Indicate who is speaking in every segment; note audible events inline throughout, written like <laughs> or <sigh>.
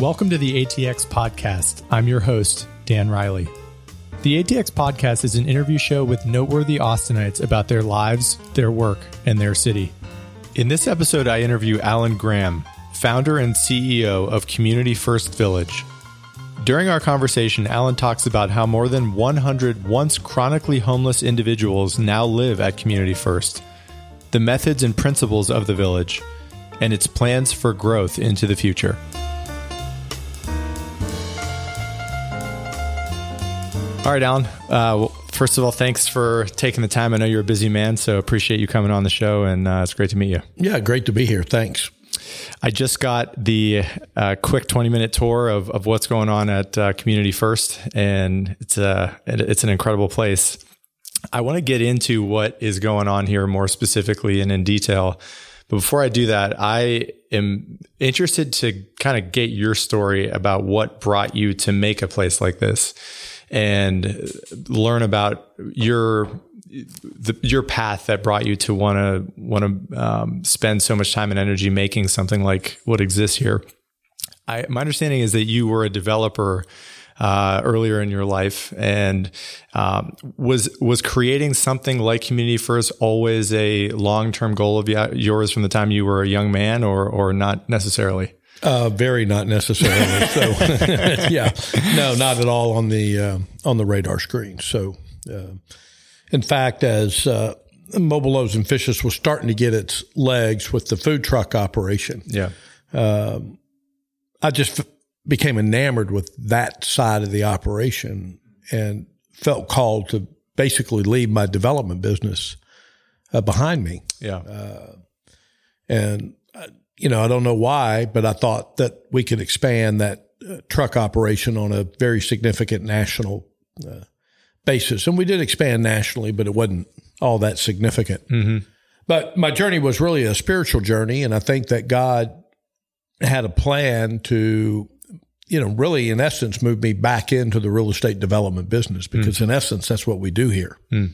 Speaker 1: Welcome to the ATX Podcast. I'm your host, Dan Riley. The ATX Podcast is an interview show with noteworthy Austinites about their lives, their work, and their city. In this episode, I interview Alan Graham, founder and CEO of Community First Village. During our conversation, Alan talks about how more than 100 once chronically homeless individuals now live at Community First, the methods and principles of the village, and its plans for growth into the future. All right, Alan. Uh, well, first of all, thanks for taking the time. I know you're a busy man, so appreciate you coming on the show, and uh, it's great to meet you.
Speaker 2: Yeah, great to be here. Thanks.
Speaker 1: I just got the uh, quick 20 minute tour of, of what's going on at uh, Community First, and it's a it's an incredible place. I want to get into what is going on here more specifically and in detail. But before I do that, I am interested to kind of get your story about what brought you to make a place like this and learn about your the, your path that brought you to want to want to um, spend so much time and energy making something like what exists here. I, my understanding is that you were a developer uh, earlier in your life, and um, was was creating something like Community First always a long term goal of yours from the time you were a young man, or or not necessarily?
Speaker 2: Uh, very not necessarily. <laughs> so, <laughs> yeah, no, not at all on the uh, on the radar screen. So, uh, in fact, as uh, Mobile Loaves and Fishes was starting to get its legs with the food truck operation,
Speaker 1: yeah,
Speaker 2: um, I just f- became enamored with that side of the operation and felt called to basically leave my development business uh, behind me.
Speaker 1: Yeah, uh,
Speaker 2: and you know, I don't know why, but I thought that we could expand that uh, truck operation on a very significant national uh, basis. And we did expand nationally, but it wasn't all that significant.
Speaker 1: Mm-hmm.
Speaker 2: But my journey was really a spiritual journey. And I think that God had a plan to, you know, really in essence moved me back into the real estate development business because mm. in essence, that's what we do here.
Speaker 1: Mm.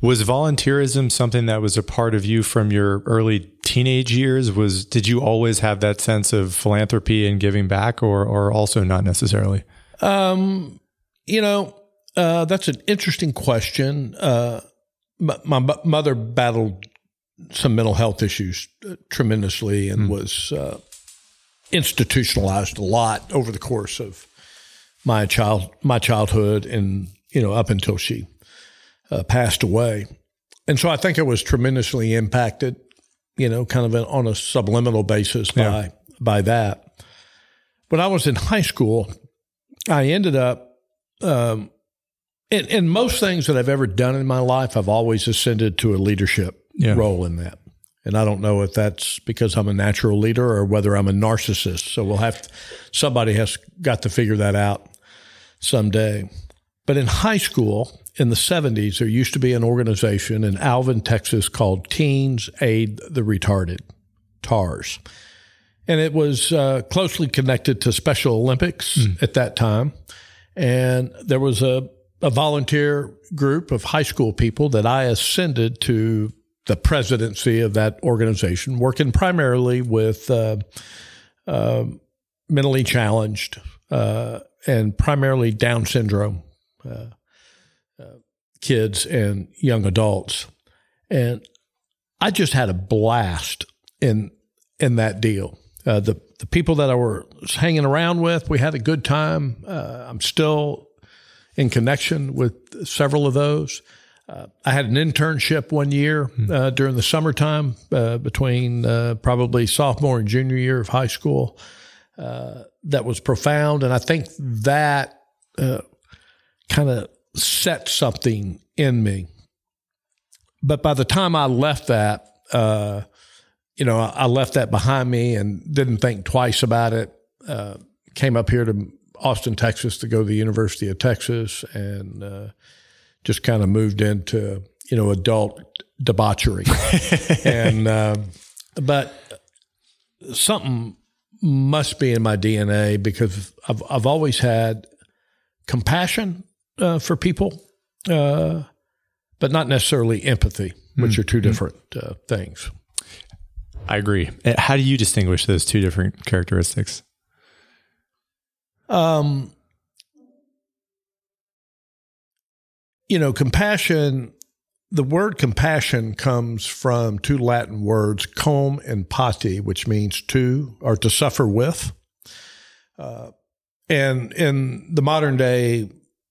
Speaker 1: Was volunteerism something that was a part of you from your early teenage years? Was did you always have that sense of philanthropy and giving back, or or also not necessarily?
Speaker 2: Um, you know, uh, that's an interesting question. Uh, my, my, mother battled some mental health issues uh, tremendously and mm. was uh, institutionalized a lot over the course of my child my childhood and you know up until she uh, passed away. And so I think it was tremendously impacted, you know, kind of on a subliminal basis by yeah. by that. When I was in high school, I ended up um, in, in, most things that I've ever done in my life, I've always ascended to a leadership yeah. role in that. And I don't know if that's because I'm a natural leader or whether I'm a narcissist. So we'll have to, somebody has got to figure that out someday. But in high school, in the 70s, there used to be an organization in Alvin, Texas called Teens Aid the Retarded, TARS. And it was uh, closely connected to Special Olympics mm. at that time. And there was a, a volunteer group of high school people that I ascended to the presidency of that organization, working primarily with uh, uh, mentally challenged uh, and primarily Down syndrome uh, kids and young adults. And I just had a blast in in that deal. Uh, the the people that I was hanging around with, we had a good time. Uh, I'm still in connection with several of those. Uh, I had an internship one year uh, during the summertime uh, between uh, probably sophomore and junior year of high school. that was profound, and I think that kind of set something in me. But by the time I left that, uh, you know, I left that behind me and didn't think twice about it. Uh, came up here to Austin, Texas to go to the University of Texas and uh, just kind of moved into, you know, adult debauchery. <laughs> and, um, but something must be in my DNA because I've, I've always had compassion uh, for people, uh, but not necessarily empathy, which mm-hmm. are two hmm. different uh, things.
Speaker 1: I agree. Uh, how do you distinguish those two different characteristics?
Speaker 2: Um, you know, compassion, the word compassion comes from two Latin words, cum and pati, which means to or to suffer with. Uh, and in the modern day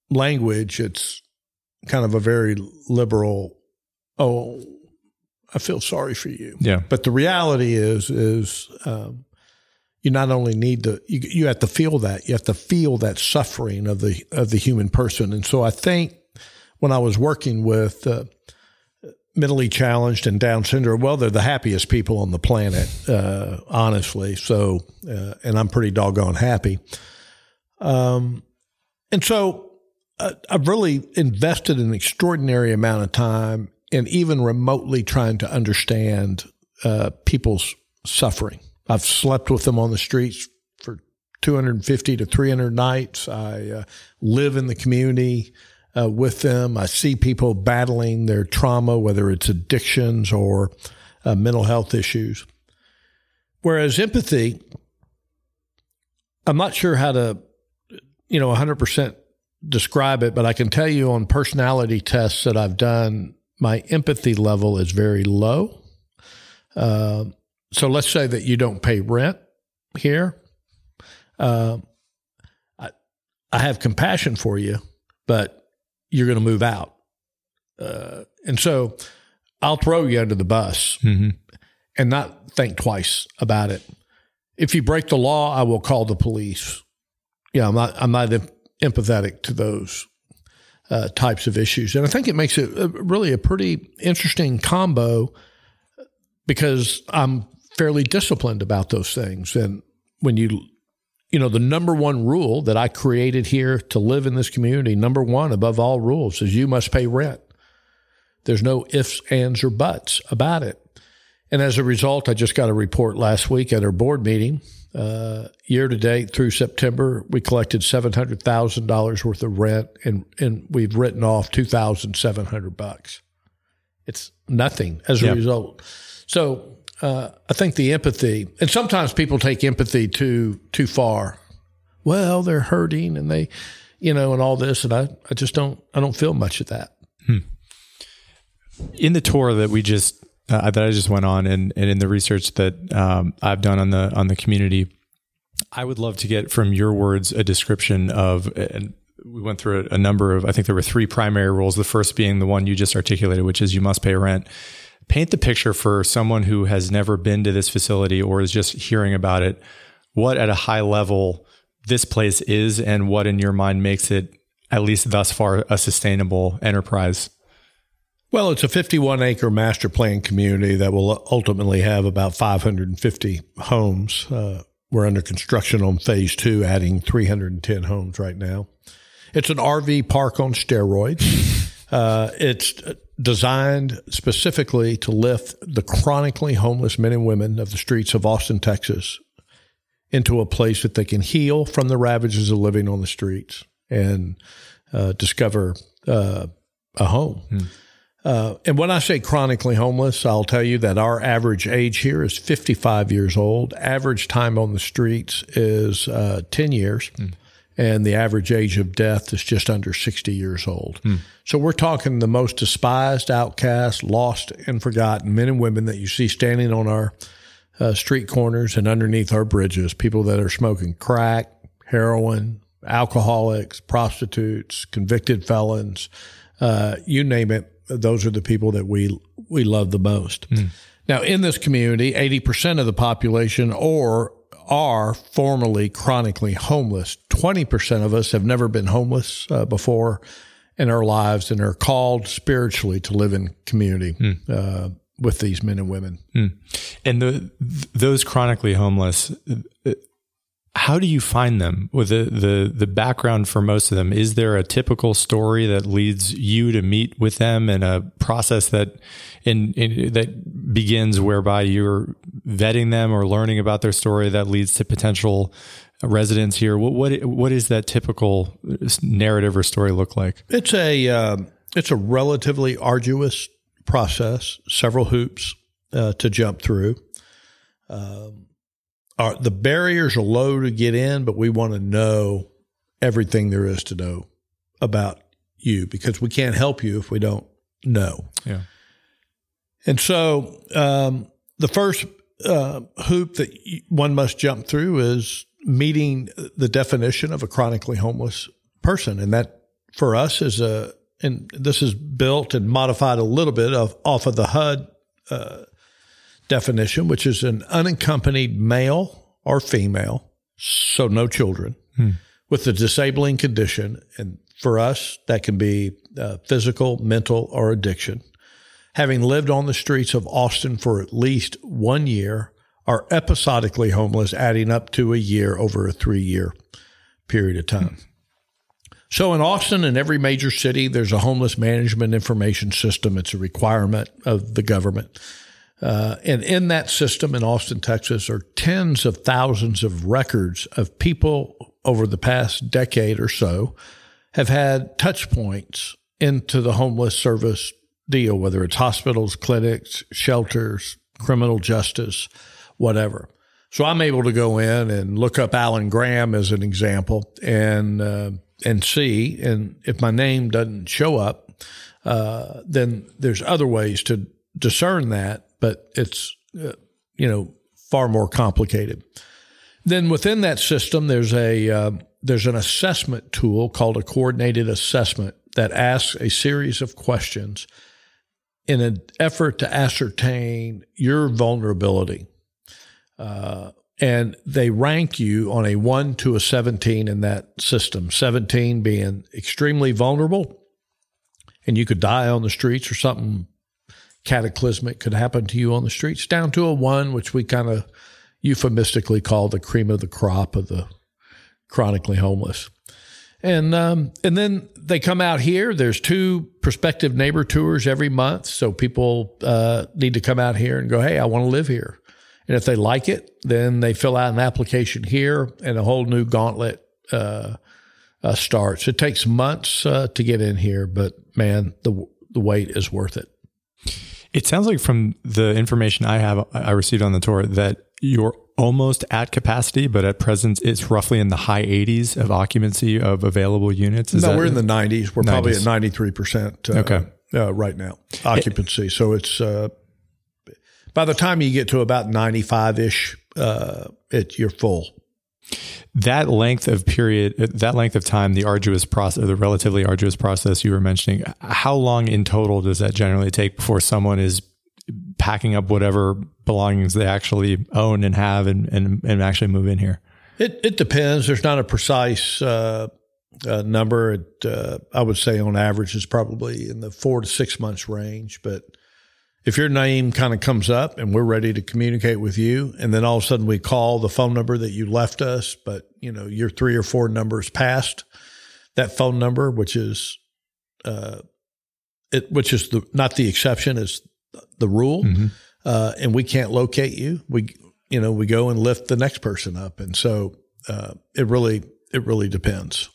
Speaker 2: language, it's kind of a very liberal, oh, I feel sorry for you.
Speaker 1: Yeah.
Speaker 2: But the reality is, is um, you not only need to, you, you have to feel that, you have to feel that suffering of the of the human person. And so I think when I was working with uh, mentally challenged and Down syndrome, well, they're the happiest people on the planet, uh, honestly. So, uh, and I'm pretty doggone happy. Um, and so uh, I've really invested an extraordinary amount of time in even remotely trying to understand uh, people's suffering. I've slept with them on the streets for 250 to 300 nights. I uh, live in the community uh, with them. I see people battling their trauma, whether it's addictions or uh, mental health issues. Whereas empathy, I'm not sure how to, you know, 100% describe it, but I can tell you on personality tests that I've done, my empathy level is very low. Uh, so let's say that you don't pay rent here. Uh, I, I have compassion for you, but you're going to move out. Uh, and so I'll throw you under the bus
Speaker 1: Mm-hmm.
Speaker 2: and not think twice about it. If you break the law, I will call the police. Yeah, I'm not. I'm not em- empathetic to those uh, types of issues, and I think it makes it a, really a pretty interesting combo because I'm fairly disciplined about those things. And when you, you know, the number one rule that I created here to live in this community, number one above all rules, is you must pay rent. There's no ifs, ands, or buts about it. And as a result, I just got a report last week at our board meeting. Uh, year to date through September, we collected seven hundred thousand dollars worth of rent, and and we've written off two thousand seven hundred bucks. It's nothing as a
Speaker 1: Yeah.
Speaker 2: result. So uh, I think the empathy, and sometimes people take empathy too too far. Well, they're hurting, and they, you know, and all this, and I I just don't I don't feel much of that.
Speaker 1: in the tour that we just uh, that I just went on, and, and in the research that um, I've done on the on the community, I would love to get from your words a description of. And we went through a, a number of. I think there were three primary rules. The first being the one you just articulated, which is you must pay rent. Paint the picture for someone who has never been to this facility or is just hearing about it. What at a high level this place is, and what in your mind makes it at least thus far a sustainable enterprise.
Speaker 2: Well, it's a 51 acre master plan community that will ultimately have about 550 homes. Uh, we're under construction on phase two, adding 310 homes right now. It's an RV park on steroids. Uh, it's designed specifically to lift the chronically homeless men and women of the streets of Austin, Texas, into a place that they can heal from the ravages of living on the streets and uh, discover uh, a home. Uh, and when I say chronically homeless, I'll tell you that our average age here is 55 years old. Average time on the streets is uh, 10 years. And the average age of death is just under 60 years old. So we're talking the most despised, outcast, lost, and forgotten men and women that you see standing on our uh, street corners and underneath our bridges. People that are smoking crack, heroin, alcoholics, prostitutes, convicted felons, uh, you name it. Those are the people that we we love the most. Now, in this community, eighty percent of the population or are formerly chronically homeless. Twenty percent of us have never been homeless uh, before in our lives and are called spiritually to live in community uh, with these men and women.
Speaker 1: And the th- those chronically homeless, uh, how do you find them? With the, the the background for most of them, is there a typical story that leads you to meet with them, and a process that in, in that begins whereby you're vetting them or learning about their story that leads to potential residents here? What what what is that typical narrative or story look like?
Speaker 2: It's a um, it's a relatively arduous process, several hoops uh, to jump through. Um, our, the barriers are low to get in, but we want to know everything there is to know about you because we can't help you if we don't know.
Speaker 1: Yeah.
Speaker 2: And so um, the first uh, hoop that one must jump through is meeting the definition of a chronically homeless person. And that for us is a, and this is built and modified a little bit of, off of the HUD uh, definition, which is an unaccompanied male or female, so no children, hmm. with a disabling condition. And for us, that can be uh, physical, mental, or addiction. Having lived on the streets of Austin for at least one year, are episodically homeless, adding up to a year over a three year period of time. So in Austin and every major city, there's a homeless management information system. It's a requirement of the government. Uh, and in that system in Austin, Texas, are tens of thousands of records of people over the past decade or so have had touch points into the homeless service deal, whether it's hospitals, clinics, shelters, criminal justice, whatever. So I'm able to go in and look up Alan Graham as an example and uh, and see, and if my name doesn't show up, uh, then there's other ways to discern that, but it's uh, you know far more complicated. Then within that system, there's a uh, there's an assessment tool called a coordinated assessment that asks a series of questions in an effort to ascertain your vulnerability. Uh, and they rank you on a 1 to a 17 in that system 17 being extremely vulnerable and you could die on the streets or something cataclysmic could happen to you on the streets down to a 1 which we kind of euphemistically call the cream of the crop of the chronically homeless and um, and then they come out here. There's two prospective neighbor tours every month, so people uh, need to come out here and go, "Hey, I want to live here." And if they like it, then they fill out an application here, and a whole new gauntlet uh, uh, starts. It takes months uh, to get in here, but man, the the wait is worth it.
Speaker 1: It sounds like from the information I have I received on the tour that you're almost at capacity, but at present it's roughly in the high 80s of occupancy of available units.
Speaker 2: Is no, we're in the 90s. We're 90s. probably at 93 percent. Uh, okay, uh, right now occupancy. so it's uh, by the time you get to about 95 ish, uh, it you're full.
Speaker 1: That length of period, that length of time, the arduous process, the relatively arduous process you were mentioning, how long in total does that generally take before someone is packing up whatever belongings they actually own and have and, and, and actually move in here?
Speaker 2: It, it depends. There's not a precise uh, uh, number. It, uh, I would say on average is probably in the four to six months range. But if your name kind of comes up and we're ready to communicate with you, and then all of a sudden we call the phone number that you left us, but you know you're three or four numbers past that phone number, which is uh, it, which is the not the exception, is the rule. Mm-hmm. Uh, and we can't locate you. We you know we go and lift the next person up, and so uh, it really it really depends.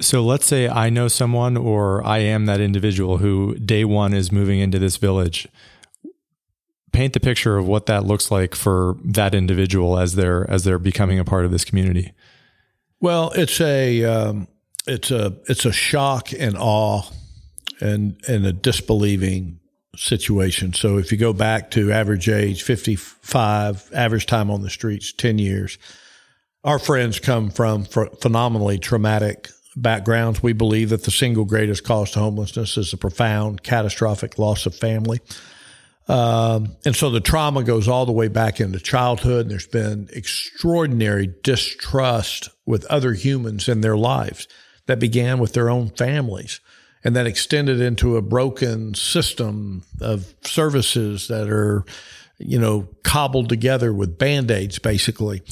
Speaker 1: So let's say I know someone or I am that individual who day one is moving into this village. Paint the picture of what that looks like for that individual as they're as they're becoming a part of this community.
Speaker 2: Well, it's a um, it's a it's a shock and awe and and a disbelieving situation. So if you go back to average age 55, average time on the streets 10 years, our friends come from phenomenally traumatic backgrounds. We believe that the single greatest cause to homelessness is a profound, catastrophic loss of family. Um, and so the trauma goes all the way back into childhood. And there's been extraordinary distrust with other humans in their lives that began with their own families and that extended into a broken system of services that are, you know, cobbled together with band aids, basically.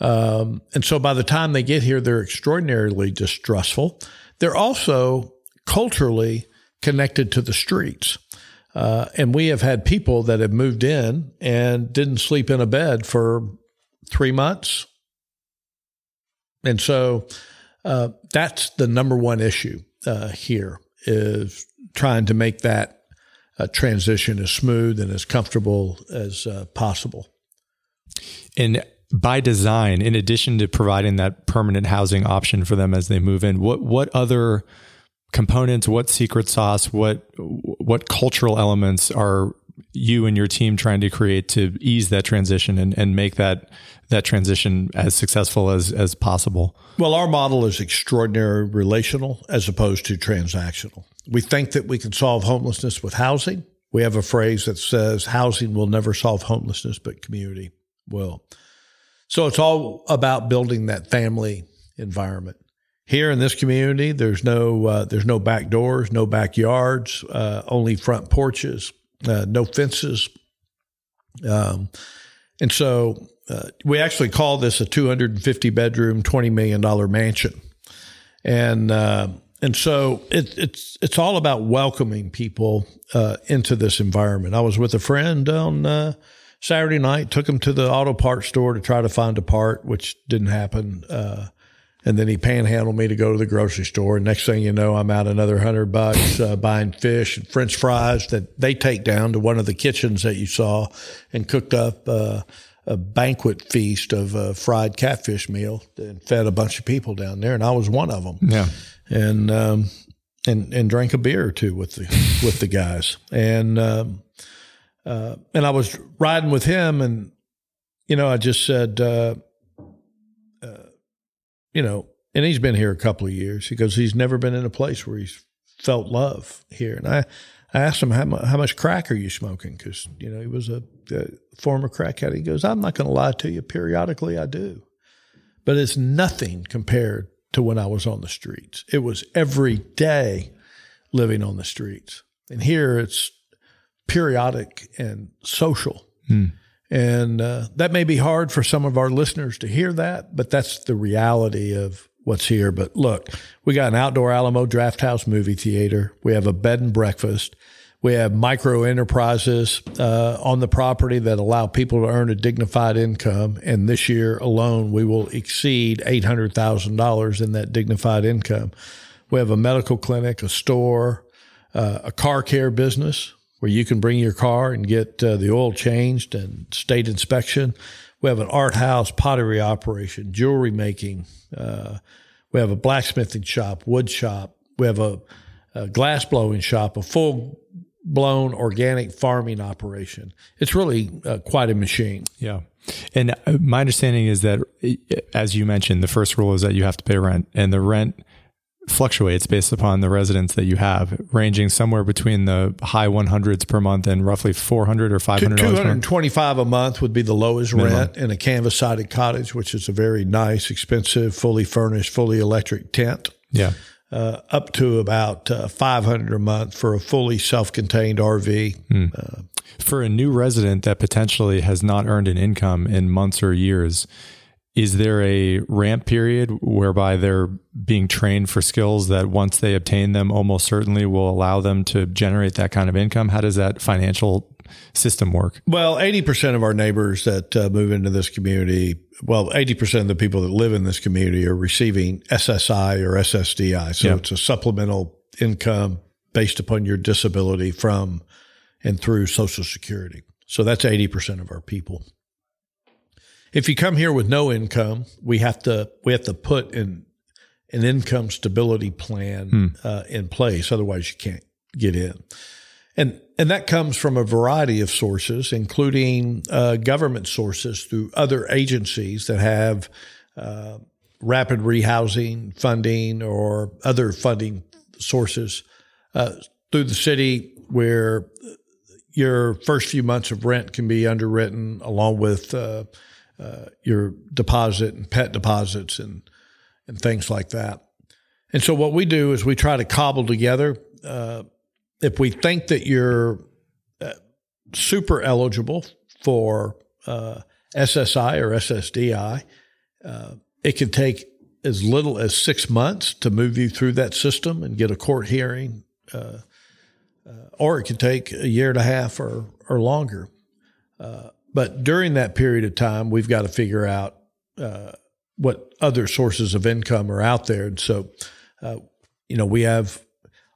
Speaker 2: Um, and so by the time they get here, they're extraordinarily distrustful. They're also culturally connected to the streets. Uh, and we have had people that have moved in and didn't sleep in a bed for three months. And so uh, that's the number one issue uh, here is trying to make that uh, transition as smooth and as comfortable as uh, possible.
Speaker 1: And by design, in addition to providing that permanent housing option for them as they move in, what what other components, what secret sauce, what what cultural elements are you and your team trying to create to ease that transition and, and make that that transition as successful as as possible?
Speaker 2: Well, our model is extraordinary relational as opposed to transactional. We think that we can solve homelessness with housing. We have a phrase that says housing will never solve homelessness, but community will. So it's all about building that family environment. Here in this community, there's no uh, there's no back doors, no backyards, uh, only front porches, uh, no fences, um, and so uh, we actually call this a 250 bedroom, 20 million dollar mansion, and uh, and so it, it's it's all about welcoming people uh, into this environment. I was with a friend on Saturday night, took him to the auto parts store to try to find a part, which didn't happen. Uh, and then he panhandled me to go to the grocery store. And next thing you know, I'm out another hundred bucks uh, buying fish and French fries that they take down to one of the kitchens that you saw and cooked up uh, a banquet feast of a fried catfish meal and fed a bunch of people down there. And I was one of them.
Speaker 1: Yeah.
Speaker 2: And, um, and, and drank a beer or two with the, with the guys. And, um, uh, and I was riding with him, and you know, I just said, uh, uh, you know, and he's been here a couple of years. He goes, he's never been in a place where he's felt love here. And I, I asked him how, how much crack are you smoking? Because you know he was a, a former crack addict. He goes, I'm not going to lie to you. Periodically, I do, but it's nothing compared to when I was on the streets. It was every day living on the streets, and here it's periodic and social.
Speaker 1: Hmm.
Speaker 2: And uh, that may be hard for some of our listeners to hear that, but that's the reality of what's here. But look, we got an outdoor Alamo Drafthouse movie theater. We have a bed and breakfast. We have micro enterprises uh, on the property that allow people to earn a dignified income. And this year alone, we will exceed $800,000 in that dignified income. We have a medical clinic, a store, uh, a car care business where you can bring your car and get uh, the oil changed and state inspection. We have an art house, pottery operation, jewelry making. Uh, we have a blacksmithing shop, wood shop. We have a, a glass blowing shop, a full blown organic farming operation. It's really uh, quite a machine.
Speaker 1: Yeah. And uh, my understanding is that, as you mentioned, the first rule is that you have to pay rent, and the rent fluctuates based upon the residents that you have, ranging somewhere between the high 100s per month and roughly 400 or 500
Speaker 2: Two hundred and twenty-five a month would be the lowest
Speaker 1: Minimum.
Speaker 2: rent in a canvas-sided cottage, which is a very nice, expensive, fully furnished, fully electric tent.
Speaker 1: Yeah.
Speaker 2: Uh, up to about uh, 500 a month for a fully self-contained RV. Uh,
Speaker 1: For a new resident that potentially has not earned an income in months or years, is there a ramp period whereby they're being trained for skills that once they obtain them almost certainly will allow them to generate that kind of income? How does that financial system work?
Speaker 2: Well, 80% of our neighbors that uh, move into this community, well, 80% of the people that live in this community are receiving SSI or SSDI. So
Speaker 1: Yeah.
Speaker 2: it's a supplemental income based upon your disability from and through Social Security. So that's 80% of our people. If you come here with no income, we have to we have to put in an income stability plan uh, in place. Otherwise, you can't get in. And and that comes from a variety of sources, including uh, government sources through other agencies that have uh, rapid rehousing funding or other funding sources uh, through the city, where your first few months of rent can be underwritten along with uh, your deposit and pet deposits and and things like that. And so what we do is we try to cobble together. Uh, if we think that you're uh, super eligible for uh, SSI or SSDI, uh, it can take as little as six months to move you through that system and get a court hearing, or it can take a year and a half or or longer. Uh, but during that period of time, we've got to figure out uh, what other sources of income are out there, and so uh, you know we have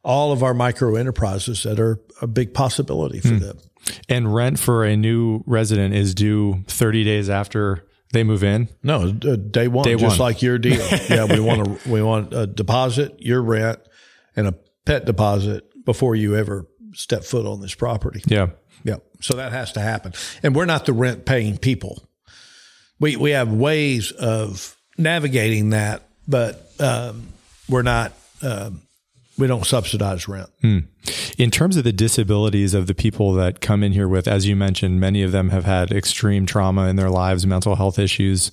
Speaker 2: all of our micro enterprises that are a big possibility for them.
Speaker 1: And rent for a new resident is due 30 days after They move in.
Speaker 2: No, uh, day one,
Speaker 1: Day
Speaker 2: just
Speaker 1: one.
Speaker 2: like your deal. <laughs> yeah, we want to we want a deposit, your rent, and a pet deposit before you ever step foot on this property.
Speaker 1: Yeah.
Speaker 2: So that has to happen, and we're not the rent paying people. We we have ways of navigating that, but um, we're not. Um, we don't subsidize rent.
Speaker 1: In terms of the disabilities of the people that come in here with, as you mentioned, many of them have had extreme trauma in their lives, mental health issues.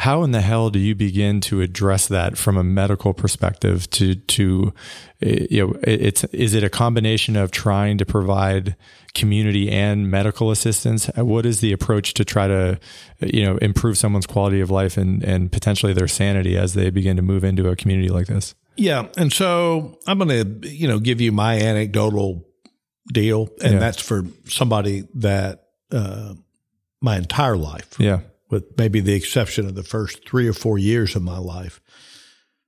Speaker 1: How in the hell do you begin to address that from a medical perspective? To to eh, you know, it's is it a combination of trying to provide community and medical assistance? What is the approach to try to you know improve someone's quality of life and and potentially their sanity as they begin to move into a community like this?
Speaker 2: Yeah, and so I'm going to you know give you my anecdotal deal, and
Speaker 1: Yeah.
Speaker 2: that's for somebody that uh, my entire life,
Speaker 1: Yeah.
Speaker 2: With maybe the exception of the first three or four years of my life,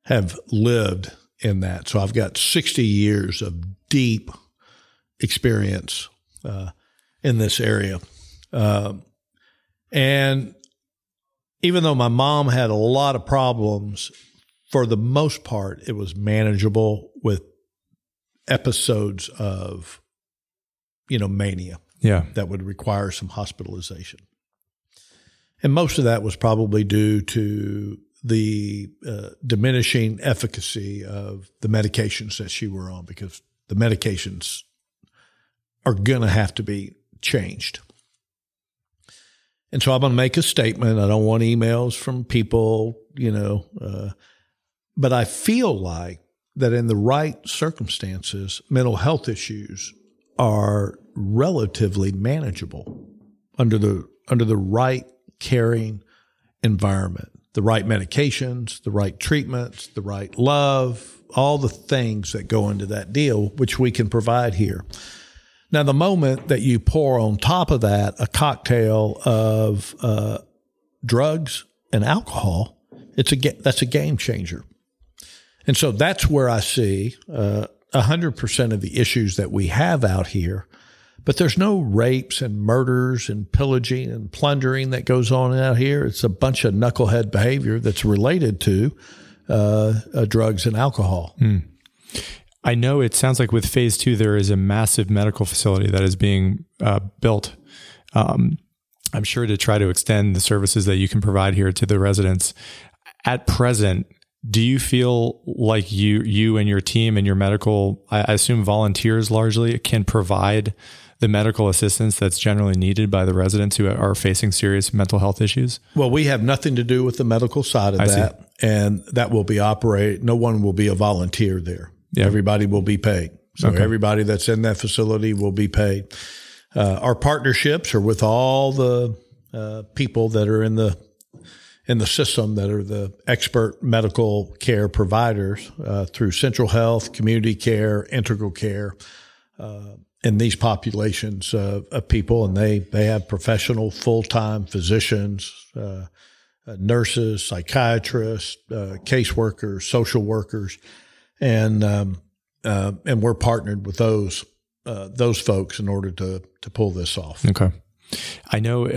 Speaker 2: have lived in that. So I've got 60 years of deep experience uh, in this area. Um, and even though my mom had a lot of problems, for the most part, it was manageable with episodes of, you know, mania
Speaker 1: Yeah.
Speaker 2: that would require some hospitalization. And most of that was probably due to the uh, diminishing efficacy of the medications that she were on because the medications are going to have to be changed. And so I'm going to make a statement. I don't want emails from people, you know, uh, but I feel like that in the right circumstances, mental health issues are relatively manageable under the under the right caring environment, the right medications, the right treatments, the right love, all the things that go into that deal, which we can provide here. Now, the moment that you pour on top of that a cocktail of uh, drugs and alcohol, it's a that's a game changer. And so that's where I see uh, a hundred percent of the issues that we have out here. But there's no rapes and murders and pillaging and plundering that goes on out here. It's a bunch of knucklehead behavior that's related to uh, uh, drugs and alcohol.
Speaker 1: I know it sounds like with phase two, there is a massive medical facility that is being uh, built. Um, I'm sure to try to extend the services that you can provide here to the residents. At present, do you feel like you, you and your team and your medical, I assume volunteers largely, can provide the medical assistance that's generally needed by the residents who are facing serious mental health issues?
Speaker 2: Well, we have nothing to do with the medical side of
Speaker 1: I see.
Speaker 2: that, and that will be operate. No one will be a volunteer there.
Speaker 1: Yeah.
Speaker 2: Everybody will be paid. So
Speaker 1: Okay.
Speaker 2: everybody that's in that facility will be paid. Uh, our partnerships are with all the uh, people that are in the in the system that are the expert medical care providers uh, through Central Health, Community Care, Integral Care, uh, in these populations uh, of people, and they they have professional full time physicians, uh, uh, nurses, psychiatrists, uh, caseworkers, social workers, and um, uh, and we're partnered with those uh, those folks in order to to pull this off.
Speaker 1: Okay. I know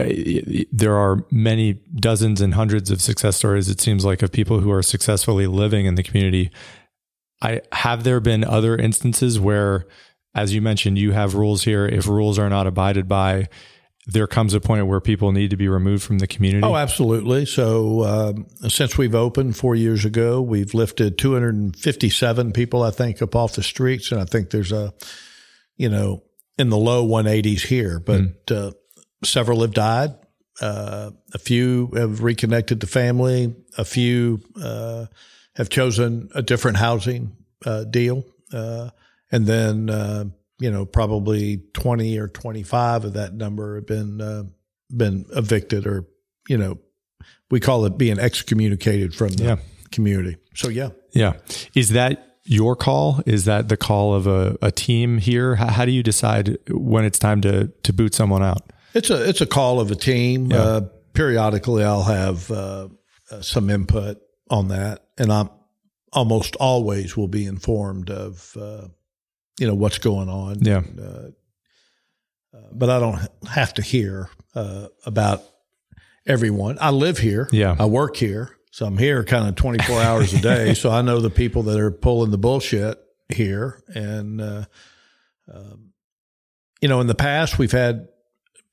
Speaker 1: there are many dozens and hundreds of success stories, it seems like, of people who are successfully living in the community. I have there been other instances where, as you mentioned, you have rules here. If rules are not abided by, there comes a point where people need to be removed from the community.
Speaker 2: Oh, absolutely. So um, since we've opened four years ago, we've lifted 257 people, I think, up off the streets, and I think there's a, you know, in the low 180s here, but uh, several have died. Uh, a few have reconnected to family. A few uh, have chosen a different housing uh, deal, uh, and then uh, you know probably 20 or 25 of that number have been uh, been evicted or you know we call it being excommunicated from the
Speaker 1: Yeah.
Speaker 2: community. So yeah,
Speaker 1: Yeah. Is that your call? Is that the call of a, a team here? How, how do you decide when it's time to, to boot someone out?
Speaker 2: It's a it's a call of a team.
Speaker 1: Yeah.
Speaker 2: Uh, periodically, I'll have uh, uh, some input on that, and I'm almost always will be informed of uh, you know what's going on.
Speaker 1: Yeah.
Speaker 2: Uh, uh, but I don't have to hear uh, about everyone. I live here.
Speaker 1: Yeah.
Speaker 2: I work here. So I'm here kind of 24 <laughs> hours a day. So I know the people that are pulling the bullshit here. And, uh, um, you know, in the past, we've had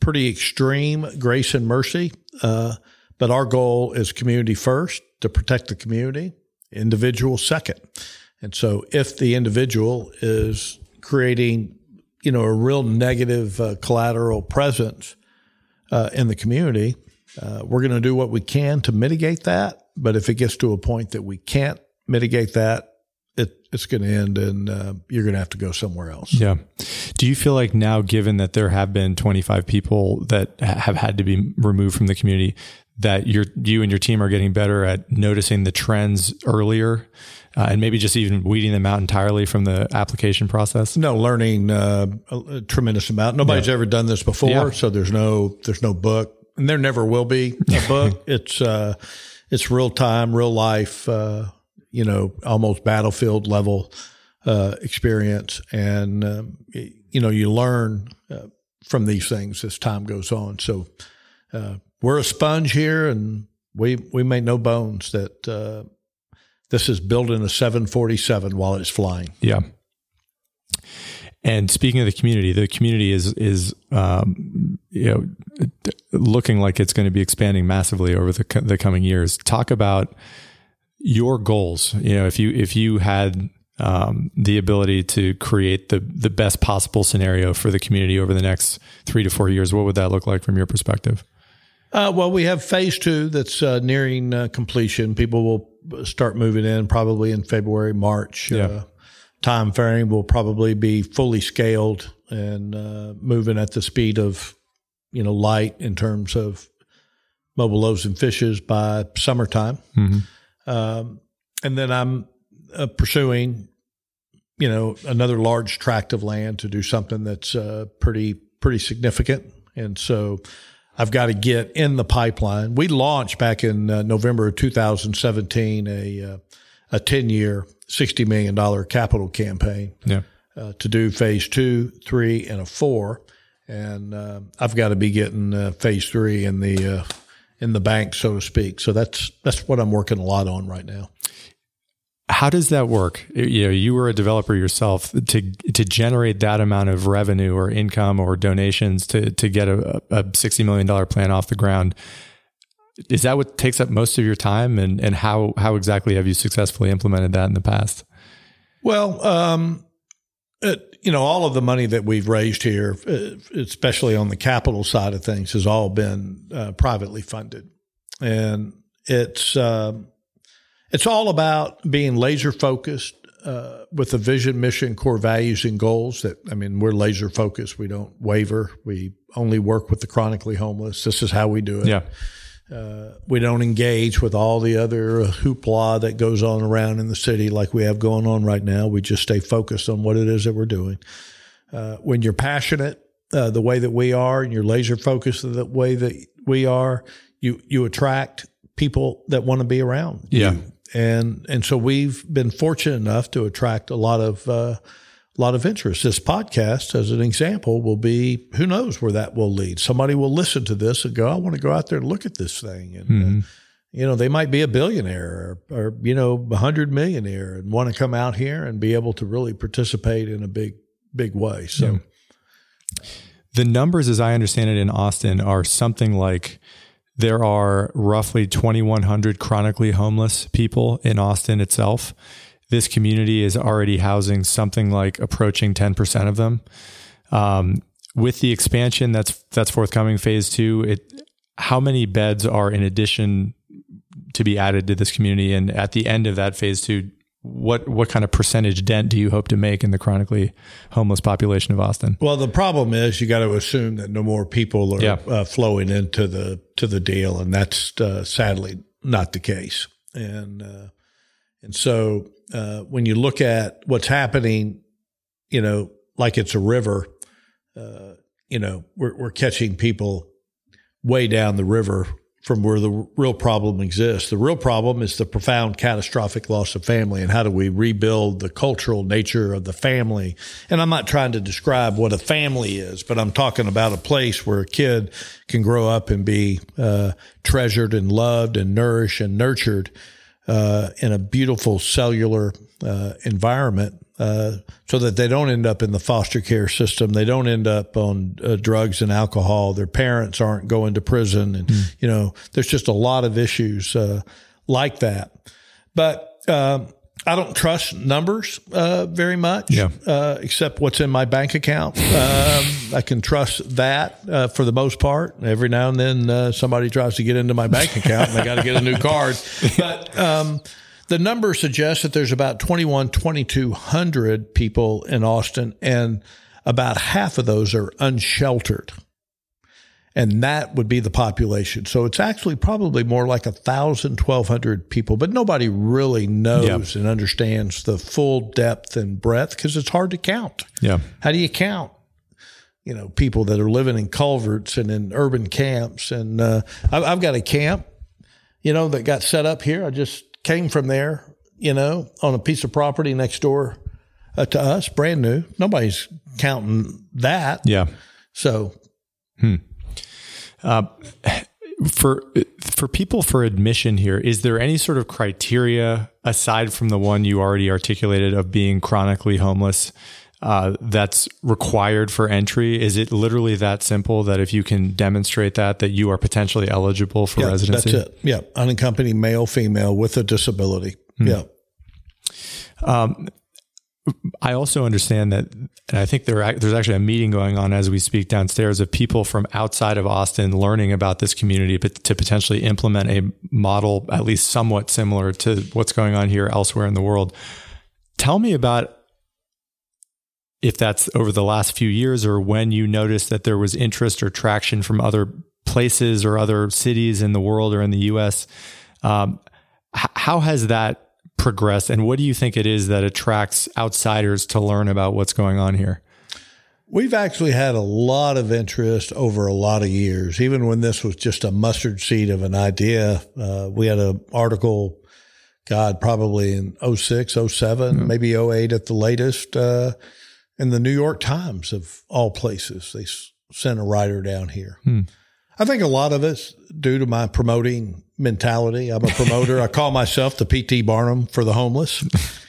Speaker 2: pretty extreme grace and mercy. Uh, but our goal is community first to protect the community, individual second. And so if the individual is creating, you know, a real negative uh, collateral presence uh, in the community, uh, we're going to do what we can to mitigate that. But if it gets to a point that we can't mitigate that, it, it's going to end and uh, you're going to have to go somewhere else.
Speaker 1: Yeah. Do you feel like now, given that there have been 25 people that have had to be removed from the community, that you you and your team are getting better at noticing the trends earlier uh, and maybe just even weeding them out entirely from the application process?
Speaker 2: No, learning uh, a, a, tremendous amount. Nobody's yeah. ever done this before, yeah. so there's no there's no book, and there never will be a <laughs> book. it's uh, it's real time, real life. Uh, you know, almost battlefield level uh, experience, and um, you know you learn uh, from these things as time goes on. So we're a sponge here, and we we make no bones that uh, this is building a 747 while it's flying.
Speaker 1: Yeah. And speaking of the community, the community is is um, you know looking like it's going to be expanding massively over the the coming years. Talk about your goals. You know, if you if you had um, the ability to create the the best possible scenario for the community over the next three to four years, what would that look like from your perspective?
Speaker 2: Uh, well, we have phase two that's uh, nearing uh, completion. People will start moving in probably in February, March. Yeah. Uh, time frame will probably be fully scaled and uh, moving at the speed of, you know, light in terms of mobile loaves and fishes by summertime. Mm-hmm. Um, and then I'm uh, pursuing, you know, another large tract of land to do something that's pretty pretty significant. And so I've got to get in the pipeline. We launched back in uh, November of 2017 a uh, a 10 year, $60 million capital campaign
Speaker 1: yeah.
Speaker 2: uh, to do phase two, three, and a four. And uh, I've got to be getting uh, phase three in the uh, in the bank, so to speak. So that's that's what I'm working a lot on right now.
Speaker 1: How does that work? You know, you were a developer yourself to to generate that amount of revenue or income or donations to to get a, a sixty million dollar plan off the ground. Is that what takes up most of your time, and and how how exactly have you successfully implemented that in the past?
Speaker 2: Well, um, it, you know, all of the money that we've raised here, especially on the capital side of things, has all been uh, privately funded, and it's. Um, it's all about being laser focused uh, with a vision, mission, core values, and goals. That I mean, we're laser focused. We don't waver. We only work with the chronically homeless. This is how we do it.
Speaker 1: Yeah.
Speaker 2: Uh, we don't engage with all the other hoopla that goes on around in the city like we have going on right now. We just stay focused on what it is that we're doing. Uh, when you're passionate uh, the way that we are, and you're laser focused the way that we are, you you attract people that want to be around.
Speaker 1: Yeah.
Speaker 2: You and and so we've been fortunate enough to attract a lot of uh, a lot of interest. This podcast, as an example, will be who knows where that will lead. Somebody will listen to this and go, "I want to go out there and look at this thing," and. Uh, mm-hmm. Uh, you know, they might be a billionaire or, or, you know, a hundred millionaire and want to come out here and be able to really participate in a big, big way. So,
Speaker 1: yeah. the numbers, as I understand it, in Austin are something like there are roughly 2,100 chronically homeless people in Austin itself. This community is already housing something like approaching 10% of them. Um, with the expansion that's that's forthcoming, phase two, it how many beds are in addition to be added to this community? And at the end of that phase two, what what kind of percentage dent do you hope to make in the chronically homeless population of Austin?
Speaker 2: Well, the problem is you got to assume that no more people are yeah. uh, flowing into the to the deal, and that's uh, sadly not the case. And uh, and so uh, when you look at what's happening, you know, like it's a river, uh, you know, we're we're catching people way down the river from where the real problem exists. The real problem is the profound catastrophic loss of family and how do we rebuild the cultural nature of the family. And I'm not trying to describe what a family is, but I'm talking about a place where a kid can grow up and be uh, treasured and loved and nourished and nurtured uh, in a beautiful cellular uh, environment uh, so that they don't end up in the foster care system. They don't end up on uh, drugs and alcohol. Their parents aren't going to prison. And, mm. you know, there's just a lot of issues uh, like that. But um, I don't trust numbers uh, very much, yeah. Uh, except what's in my bank account. Um, I can trust that for the most part. Every now and then somebody tries to get into my bank account and I got to get a new card. <laughs> But, um, the number suggests that there's about 21, 2200 people in Austin, and about half of those are unsheltered. And that would be the population. So it's actually probably more like a thousand, twelve hundred people, but nobody really knows and understands the full depth and breadth because it's hard to count.
Speaker 1: Yeah.
Speaker 2: How do you count? You know, people that are living in culverts and in urban camps. And uh, I've got a camp, you know, that got set up here. I just came from there, you know, on a piece of property next door uh, to us, brand new. Nobody's counting that.
Speaker 1: Yeah.
Speaker 2: So,
Speaker 1: hmm. Uh, for for people for admission here, is there any sort of criteria aside from the one you already articulated of being chronically homeless? Uh, that's required for entry? Is it literally that simple that if you can demonstrate that, that you are potentially eligible for
Speaker 2: yeah,
Speaker 1: residency?
Speaker 2: That's it. Yeah. Unaccompanied male, female with a disability. Mm. Yeah.
Speaker 1: Um, I also understand that, and I think there, there's actually a meeting going on as we speak downstairs of people from outside of Austin learning about this community but to potentially implement a model at least somewhat similar to what's going on here elsewhere in the world. Tell me about if that's over the last few years or when you noticed that there was interest or traction from other places or other cities in the world or in the US. Um, h- how has that progressed and what do you think it is that attracts outsiders to learn about what's going on here?
Speaker 2: We've actually had a lot of interest over a lot of years. Even when this was just a mustard seed of an idea, uh, we had an article, God, probably in 06, 07, mm-hmm. maybe 08 at the latest, uh, in the New York Times of all places. They sent a writer down here. Hmm. I think a lot of it's due to my promoting mentality. I'm a promoter. I call myself the PT Barnum for the homeless,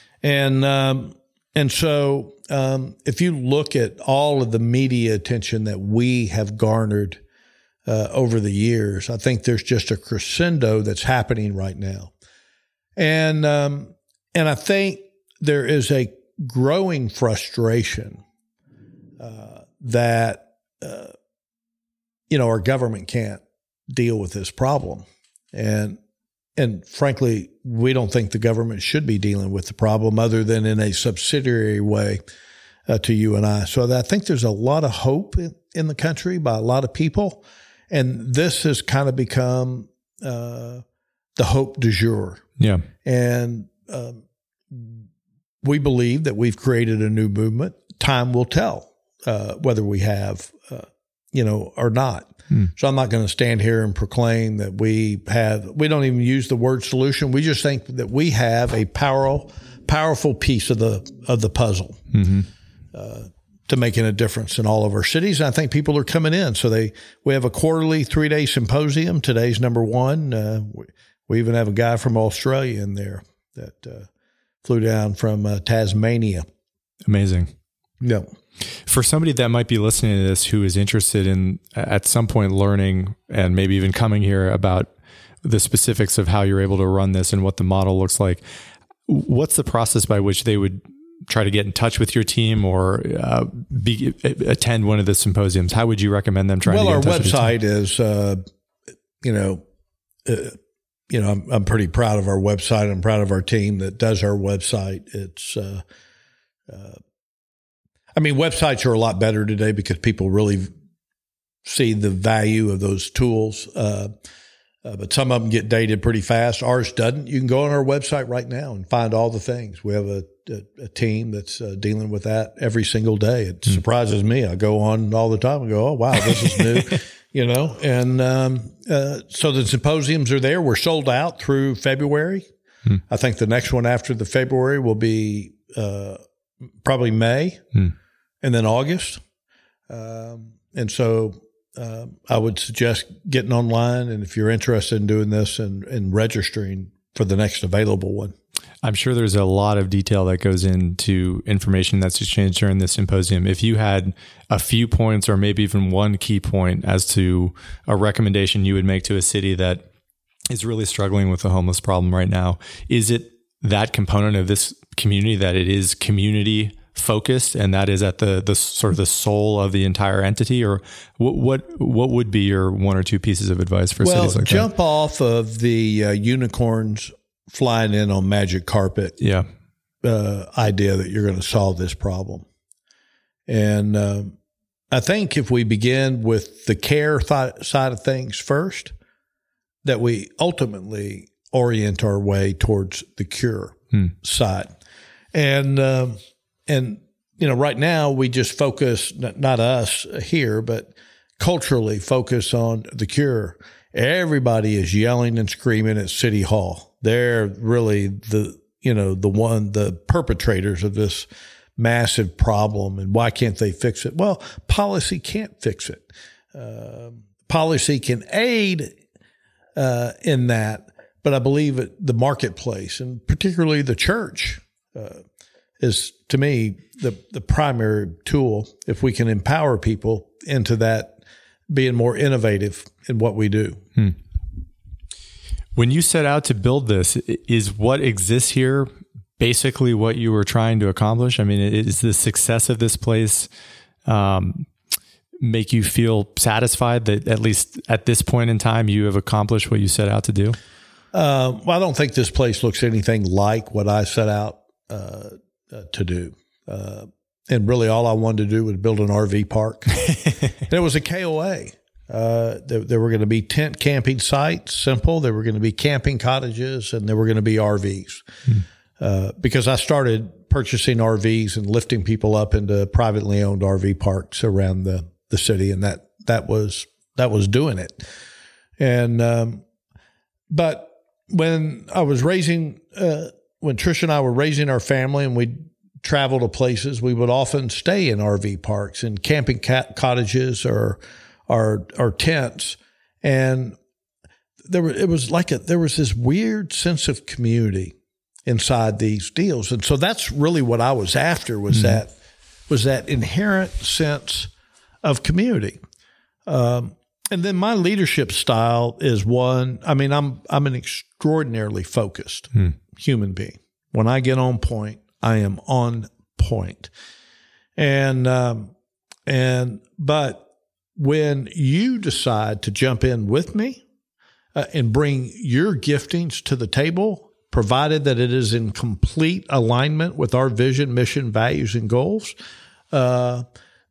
Speaker 2: <laughs> and um, and so um, if you look at all of the media attention that we have garnered uh, over the years, I think there's just a crescendo that's happening right now, and um, and I think there is a growing frustration uh, that uh, you know our government can't deal with this problem, and and frankly, we don't think the government should be dealing with the problem other than in a subsidiary way uh, to you and I. So I think there's a lot of hope in, in, the country by a lot of people, and this has kind of become uh, the hope du jour.
Speaker 1: Yeah,
Speaker 2: and um, we believe that we've created a new movement. Time will tell uh, whether we have, uh, you know, or not. Hmm. So I'm not going to stand here and proclaim that we have. We don't even use the word solution. We just think that we have a powerful, powerful piece of the of the puzzle. Mm-hmm. Uh, to making a difference in all of our cities. And I think people are coming in. So they, we have a quarterly three day symposium. Today's number one. Uh, we, we, even have a guy from Australia in there that, uh, flew down from uh, Tasmania.
Speaker 1: Amazing.
Speaker 2: Yep.
Speaker 1: For somebody that might be listening to this who is interested in at some point learning and maybe even coming here about the specifics of how you're able to run this and what the model looks like, what's the process by which they would try to get in touch with your team or uh, be, attend one of the symposiums? How would you recommend them trying
Speaker 2: well,
Speaker 1: to
Speaker 2: get our website is, uh, you know, uh, you know, I'm, I'm pretty proud of our website. I'm proud of our team that does our website. It's, uh, uh, I mean, websites are a lot better today because people really see the value of those tools. Uh, uh, but some of them get dated pretty fast. Ours doesn't. You can go on our website right now and find all the things. We have a, a, a team that's uh, dealing with that every single day. It mm. surprises me. I go on all the time and go, "Oh wow, this is new." <laughs> you know, and um, uh, so the symposiums are there. We're sold out through February. Hmm. I think the next one after the February will be uh, probably May, hmm. and then August. Um, and so uh, I would suggest getting online, and if you're interested in doing this and, and registering for the next available one.
Speaker 1: I'm sure there's a lot of detail that goes into information that's exchanged during this symposium. If you had a few points or maybe even one key point as to a recommendation you would make to a city that is really struggling with the homeless problem right now, is it that component of this community that it is community focused and that is at the the sort of the soul of the entire entity or what what what would be your one or two pieces of advice for
Speaker 2: well,
Speaker 1: cities like that?
Speaker 2: jump that? off of the uh, unicorns flying in on magic carpet
Speaker 1: yeah.
Speaker 2: Uh, idea that you're going to solve this problem. And uh, I think if we begin with the care th- side of things first, that we ultimately orient our way towards the cure hmm. side. And um, and you know, right now we just focus not us here, but culturally focus on the cure. Everybody is yelling and screaming at City Hall they're really the you know the one the perpetrators of this massive problem and why can't they fix it? Well policy can't fix it. Uh, policy can aid uh, in that but i believe it, the marketplace and particularly the church uh, is to me the the primary tool if we can empower people into that being more innovative in what we do. Hmm.
Speaker 1: When you set out to build this, is what exists here basically what you were trying to accomplish? I mean, is the success of this place um, make you feel satisfied that at least at this point in time you have accomplished what you set out to do?
Speaker 2: Uh, well, I don't think this place looks anything like what I set out uh, uh, to do. Uh, and really, all I wanted to do was build an RV park. <laughs> it was a KOA. Uh, there, there, were going to be tent camping sites, simple. There were going to be camping cottages, and there were going to be RVs. Hmm. Uh, because I started purchasing RVs and lifting people up into privately owned RV parks around the, the city, and that that was that was doing it. And um, but when I was raising, uh, when Trish and I were raising our family, and we travel to places, we would often stay in RV parks and camping cottages or our our tents, and there were, it was like a, there was this weird sense of community inside these deals, and so that's really what I was after was mm-hmm. that was that inherent sense of community. Um, and then my leadership style is one. I mean, I'm I'm an extraordinarily focused hmm. human being. When I get on point, I am on point. And um, and but when you decide to jump in with me uh, and bring your giftings to the table, provided that it is in complete alignment with our vision, mission, values, and goals, uh,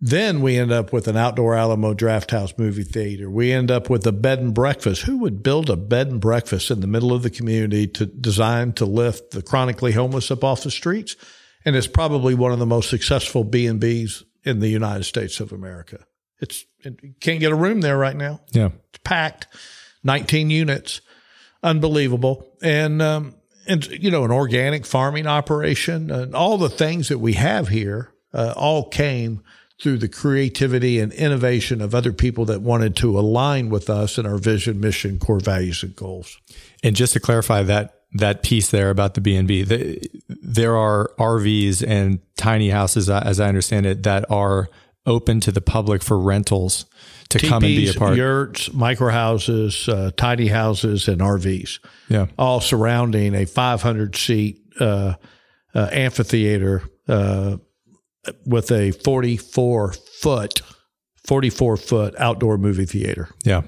Speaker 2: then we end up with an outdoor Alamo Drafthouse movie theater. We end up with a bed and breakfast. Who would build a bed and breakfast in the middle of the community to design to lift the chronically homeless up off the streets? And it's probably one of the most successful B and B's in the United States of America. It's it, can't get a room there right now.
Speaker 1: Yeah,
Speaker 2: it's packed, nineteen units, unbelievable, and um, and you know an organic farming operation and all the things that we have here uh, all came through the creativity and innovation of other people that wanted to align with us and our vision, mission, core values, and goals.
Speaker 1: And just to clarify that that piece there about the B and B, there are RVs and tiny houses, as I understand it, that are open to the public for rentals to
Speaker 2: Teepees,
Speaker 1: come and be a part.
Speaker 2: Yurts, micro houses, uh, tiny houses, and RVs.
Speaker 1: Yeah,
Speaker 2: all surrounding a 500 seat uh, uh, amphitheater uh, with a 44 foot, 44 foot outdoor movie theater.
Speaker 1: Yeah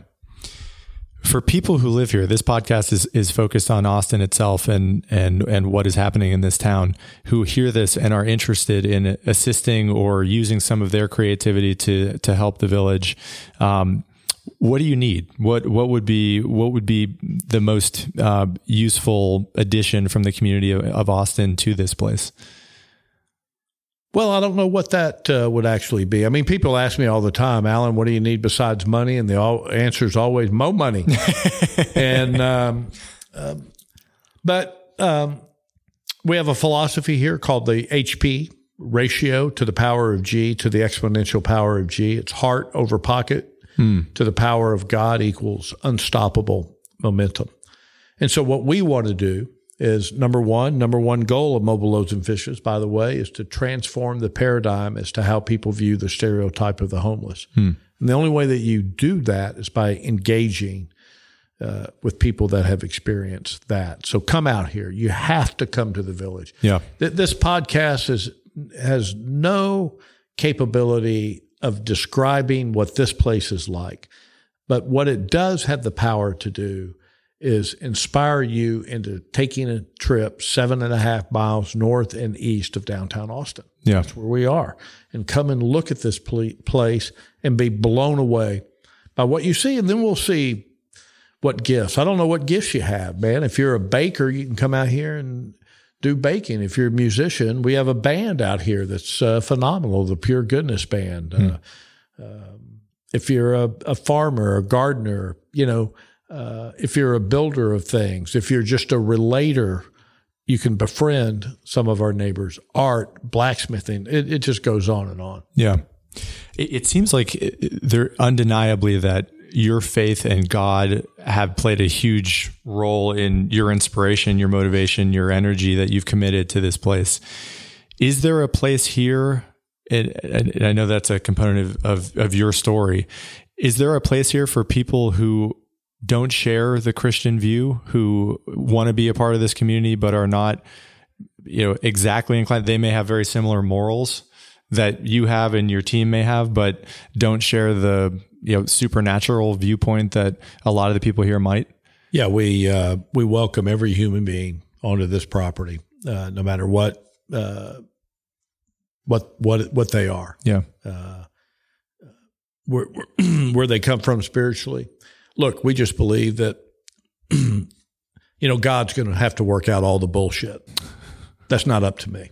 Speaker 1: for people who live here, this podcast is is focused on Austin itself and and and what is happening in this town. Who hear this and are interested in assisting or using some of their creativity to to help the village. Um, what do you need? What what would be what would be the most uh, useful addition from the community of, of Austin to this place?
Speaker 2: Well, I don't know what that uh, would actually be. I mean, people ask me all the time, Alan, what do you need besides money? And the all, answer is always more money. <laughs> and um, uh, but um, we have a philosophy here called the HP ratio to the power of G to the exponential power of G. It's heart over pocket hmm. to the power of God equals unstoppable momentum. And so, what we want to do is number one, number one goal of Mobile Loaves and Fishes, by the way, is to transform the paradigm as to how people view the stereotype of the homeless. Hmm. And the only way that you do that is by engaging uh, with people that have experienced that. So come out here. You have to come to the village.
Speaker 1: Yeah.
Speaker 2: Th- this podcast is has no capability of describing what this place is like, but what it does have the power to do is inspire you into taking a trip seven and a half miles north and east of downtown Austin.
Speaker 1: Yeah.
Speaker 2: That's where we are. And come and look at this place and be blown away by what you see. And then we'll see what gifts. I don't know what gifts you have, man. If you're a baker, you can come out here and do baking. If you're a musician, we have a band out here that's uh, phenomenal, the Pure Goodness Band. Mm. Uh, um, if you're a, a, farmer, a gardener, you know, uh, if you're a builder of things, if you're just a relator, you can befriend some of our neighbors. Art, blacksmithing, it, it just goes on and on.
Speaker 1: Yeah. It, it seems like there undeniably that your faith and God have played a huge role in your inspiration, your motivation, your energy that you've committed to this place. Is there a place here? And, I know that's a component of, of, of your story. Is there a place here for people who don't share the Christian view, who want to be a part of this community but are not, you know, exactly inclined? They may have very similar morals that you have and your team may have, but don't share the you know supernatural viewpoint that a lot of the people here might?
Speaker 2: Yeah, we uh, we welcome every human being onto this property, uh, no matter what uh, what what what they are.
Speaker 1: Yeah,
Speaker 2: uh, where where <clears throat> they come from spiritually. Look, we just believe that <clears throat> you know God's going to have to work out all the bullshit. That's not up to me.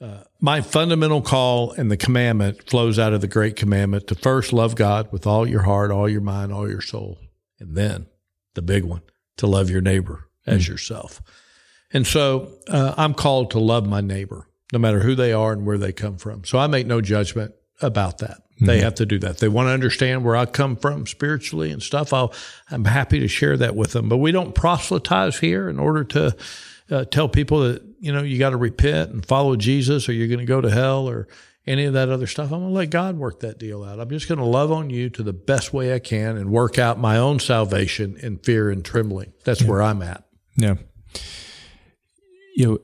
Speaker 2: Uh, my fundamental call and the commandment flows out of the great commandment to first love God with all your heart, all your mind, all your soul. And then the big one, to love your neighbor as mm yourself. And so uh, I'm called to love my neighbor, no matter who they are and where they come from. So I make no judgment about that. They have to do that. They want to understand where I come from spiritually and stuff. I'll, I'm happy to share that with them. But we don't proselytize here in order to uh, tell people that you know you got to repent and follow Jesus, or you're going to go to hell, or any of that other stuff. I'm going to let God work that deal out. I'm just going to love on you to the best way I can and work out my own salvation in fear and trembling. That's yeah. where I'm at.
Speaker 1: Yeah. You know,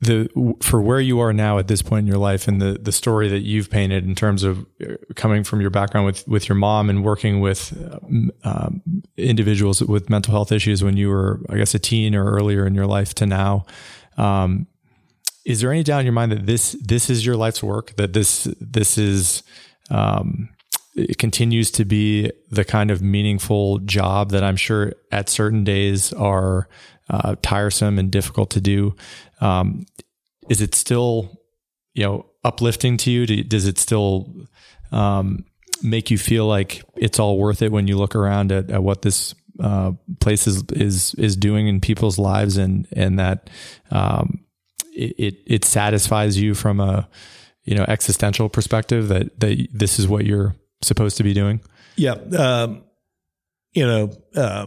Speaker 1: the for where you are now at this point in your life and the the story that you've painted in terms of uh, coming from your background with with your mom and working with um, um, individuals with mental health issues when you were I guess a teen or earlier in your life to now um, is there any doubt in your mind that this this is your life's work that this this is um, it continues to be the kind of meaningful job that I'm sure at certain days are uh, tiresome and difficult to do. Um, is it still, you know, uplifting to you? does it still um, make you feel like it's all worth it when you look around at, at what this uh, place is is is doing in people's lives, and and that um, it it satisfies you from a you know existential perspective that that this is what you're supposed to be doing?
Speaker 2: Yeah, um, you know. Uh,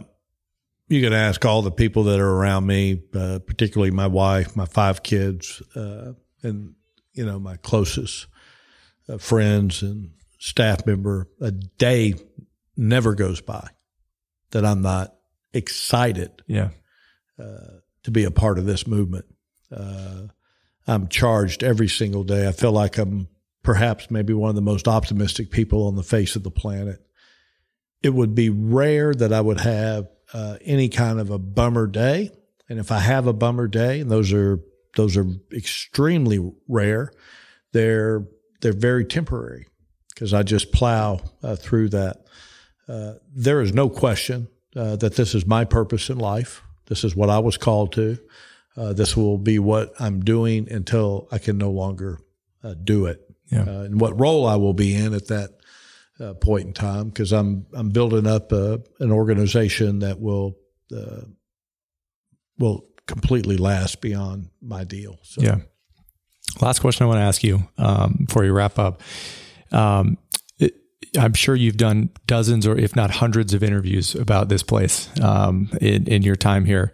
Speaker 2: you can ask all the people that are around me, uh, particularly my wife, my five kids, uh, and you know my closest uh, friends and staff member. A day never goes by that I'm not excited,
Speaker 1: yeah,
Speaker 2: uh, to be a part of this movement. Uh, I'm charged every single day. I feel like I'm perhaps maybe one of the most optimistic people on the face of the planet. It would be rare that I would have uh, any kind of a bummer day. And if I have a bummer day, and those are those are extremely rare, they're they're very temporary because I just plow uh, through that. Uh, there is no question uh, that this is my purpose in life. This is what I was called to. Uh, this will be what I'm doing until I can no longer uh, do it
Speaker 1: Yeah.
Speaker 2: and what role I will be in at that uh, point in time because I'm I'm building up a, an organization that will uh, will completely last beyond my deal. So
Speaker 1: Yeah. Last question I want to ask you um, before you wrap up. Um, I'm sure you've done dozens or if not hundreds of interviews about this place um, in, in your time here.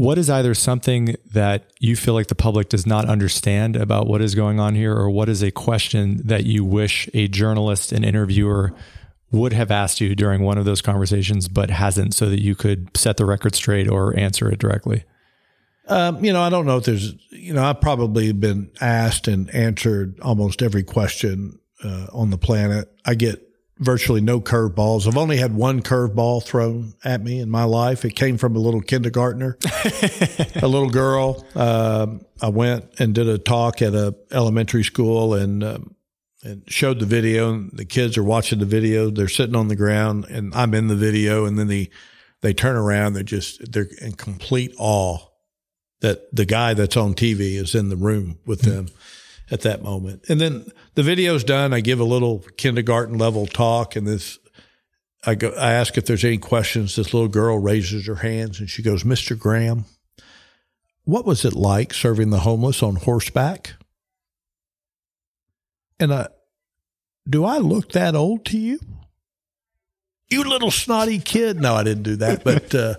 Speaker 1: What is either something that you feel like the public does not understand about what is going on here, or what is a question that you wish a journalist, an interviewer would have asked you during one of those conversations but hasn't, so that you could set the record straight or answer it directly?
Speaker 2: Um, you know, I don't know if there's, you know, I've probably been asked and answered almost every question uh, on the planet. I get virtually no curveballs. I've only had one curveball thrown at me in my life. It came from a little kindergartner, <laughs> a little girl. Um, I went and did a talk at a elementary school and um, and showed the video. And the kids are watching the video. They're sitting on the ground, and I'm in the video. And then the they turn around. They're just they're in complete awe that the guy that's on TV is in the room with them at that moment. And then the video's done. I give a little kindergarten level talk and this, I go, I ask if there's any questions. This little girl raises her hands and she goes, Mr. Graham, what was it like serving the homeless on horseback? And I, do I look that old to you? You little snotty kid. No, I didn't do that, <laughs> but, uh,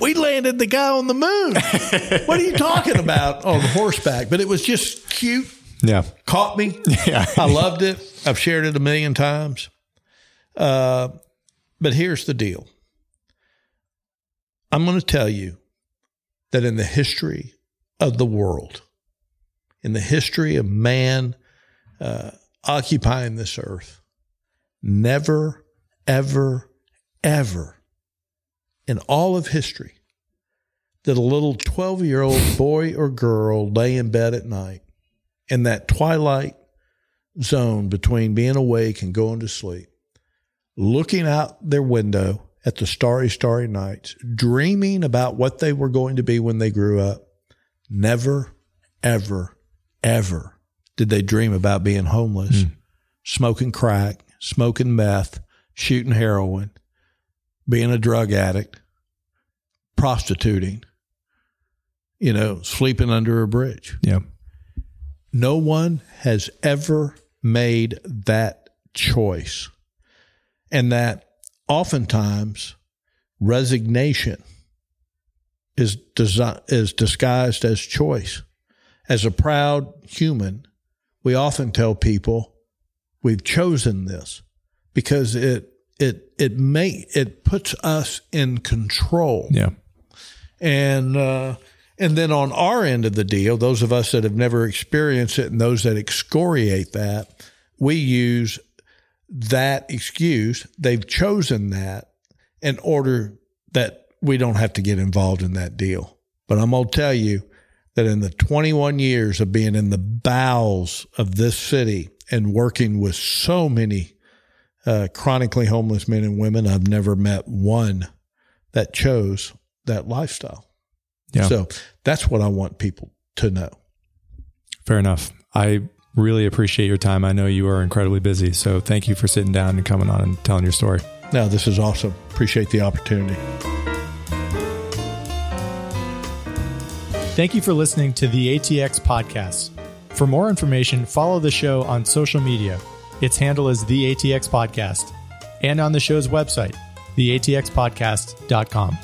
Speaker 2: we landed the guy on the moon. <laughs> what are you talking about on horseback? But it was just cute.
Speaker 1: Yeah.
Speaker 2: Caught me. <laughs>
Speaker 1: Yeah.
Speaker 2: I loved it. I've shared it a million times. Uh, but here's the deal I'm going to tell you that in the history of the world, in the history of man uh, occupying this earth, never, ever, ever in all of history did a little 12 year old boy or girl lay in bed at night in that twilight zone between being awake and going to sleep, looking out their window at the starry, starry nights, dreaming about what they were going to be when they grew up. Never, ever, ever did they dream about being homeless,
Speaker 1: Mm.
Speaker 2: smoking crack, smoking meth, shooting heroin, being a drug addict, prostituting, you know, sleeping under a bridge.
Speaker 1: Yeah.
Speaker 2: No one has ever made that choice. And that oftentimes resignation is desi- is disguised as choice. As a proud human, we often tell people we've chosen this because it it it may it puts us in control.
Speaker 1: Yeah.
Speaker 2: And uh, and then on our end of the deal, those of us that have never experienced it and those that excoriate that, we use that excuse. They've chosen that in order that we don't have to get involved in that deal. But I'm going to tell you that in the 21 years of being in the bowels of this city and working with so many uh, chronically homeless men and women, I've never met one that chose that lifestyle.
Speaker 1: Yeah.
Speaker 2: So that's what I want people to know.
Speaker 1: Fair enough. I really appreciate your time. I know you are incredibly busy. So thank you for sitting down and coming on and telling your story.
Speaker 2: Now, this is awesome. Appreciate the opportunity.
Speaker 1: Thank you for listening to the ATX podcast. For more information, follow the show on social media. Its handle is the ATX podcast and on the show's website, theatxpodcast.com.